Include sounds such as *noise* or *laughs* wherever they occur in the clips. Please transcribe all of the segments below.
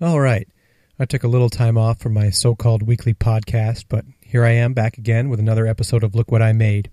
All right. I took a little time off from my so called weekly podcast, but here I am back again with another episode of Look What I Made.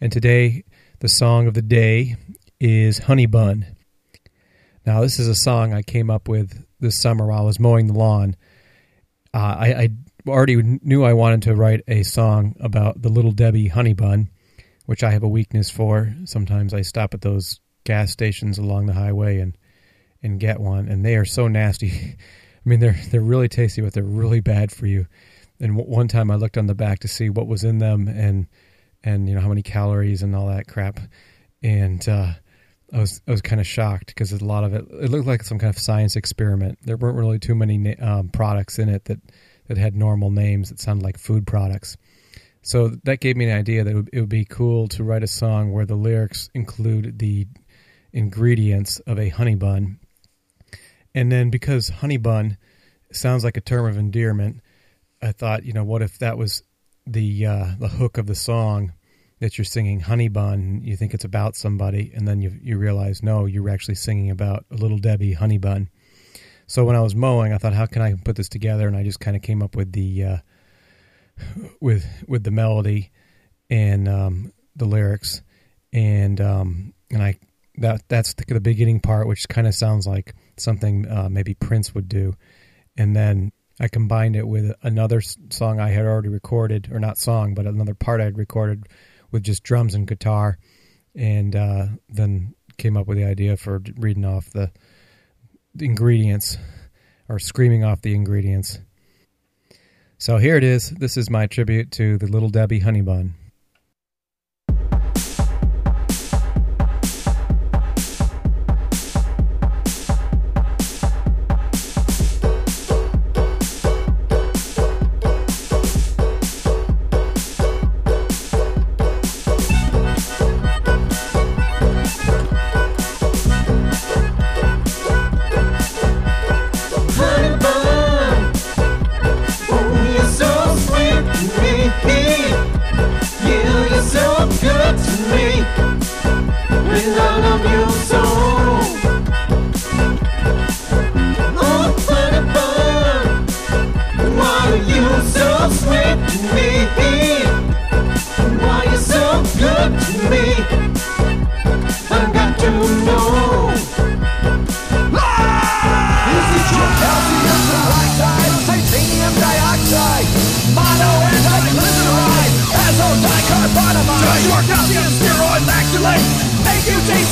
And today, the song of the day is Honey Bun. Now, this is a song I came up with this summer while I was mowing the lawn. Uh, I, I already knew I wanted to write a song about the Little Debbie Honey Bun, which I have a weakness for. Sometimes I stop at those gas stations along the highway and and get one, and they are so nasty. *laughs* I mean, they're they're really tasty, but they're really bad for you. And w- one time I looked on the back to see what was in them and and you know how many calories and all that crap, and uh, I was I was kind of shocked because a lot of it it looked like some kind of science experiment. There weren't really too many um, products in it that that had normal names that sounded like food products. So that gave me an idea that it would, be cool to write a song where the lyrics include the ingredients of a honey bun and then because honey bun sounds like a term of endearment, I thought, you know, what if that was the uh, the hook of the song that you're singing honey bun, you think it's about somebody, and then you you realize no, you're actually singing about a little Debbie honey bun. So when I was mowing, I thought, how can I put this together? And I just kind of came up with the uh, with with the melody and um, the lyrics, and um, and I that that's the, the beginning part, which kind of sounds like something uh, maybe Prince would do, and then I combined it with another song I had already recorded, or not song, but another part I had recorded with just drums and guitar, and uh, then came up with the idea for reading off the, the ingredients or screaming off the ingredients. So here it is. This is my tribute to the Little Debbie Honey Bun.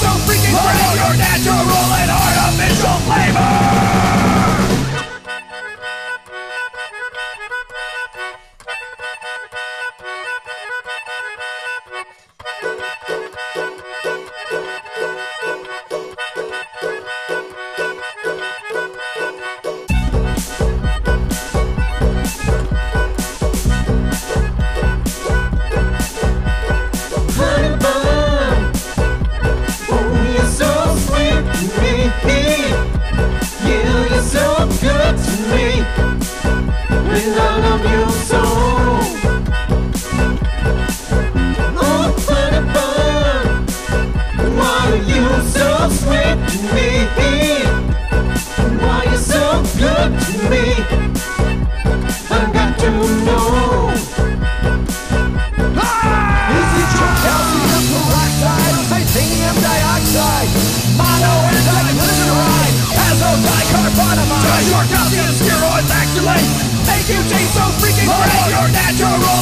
so freaking proud. Your natural and artificial flavor. You taste so freaking great, you're natural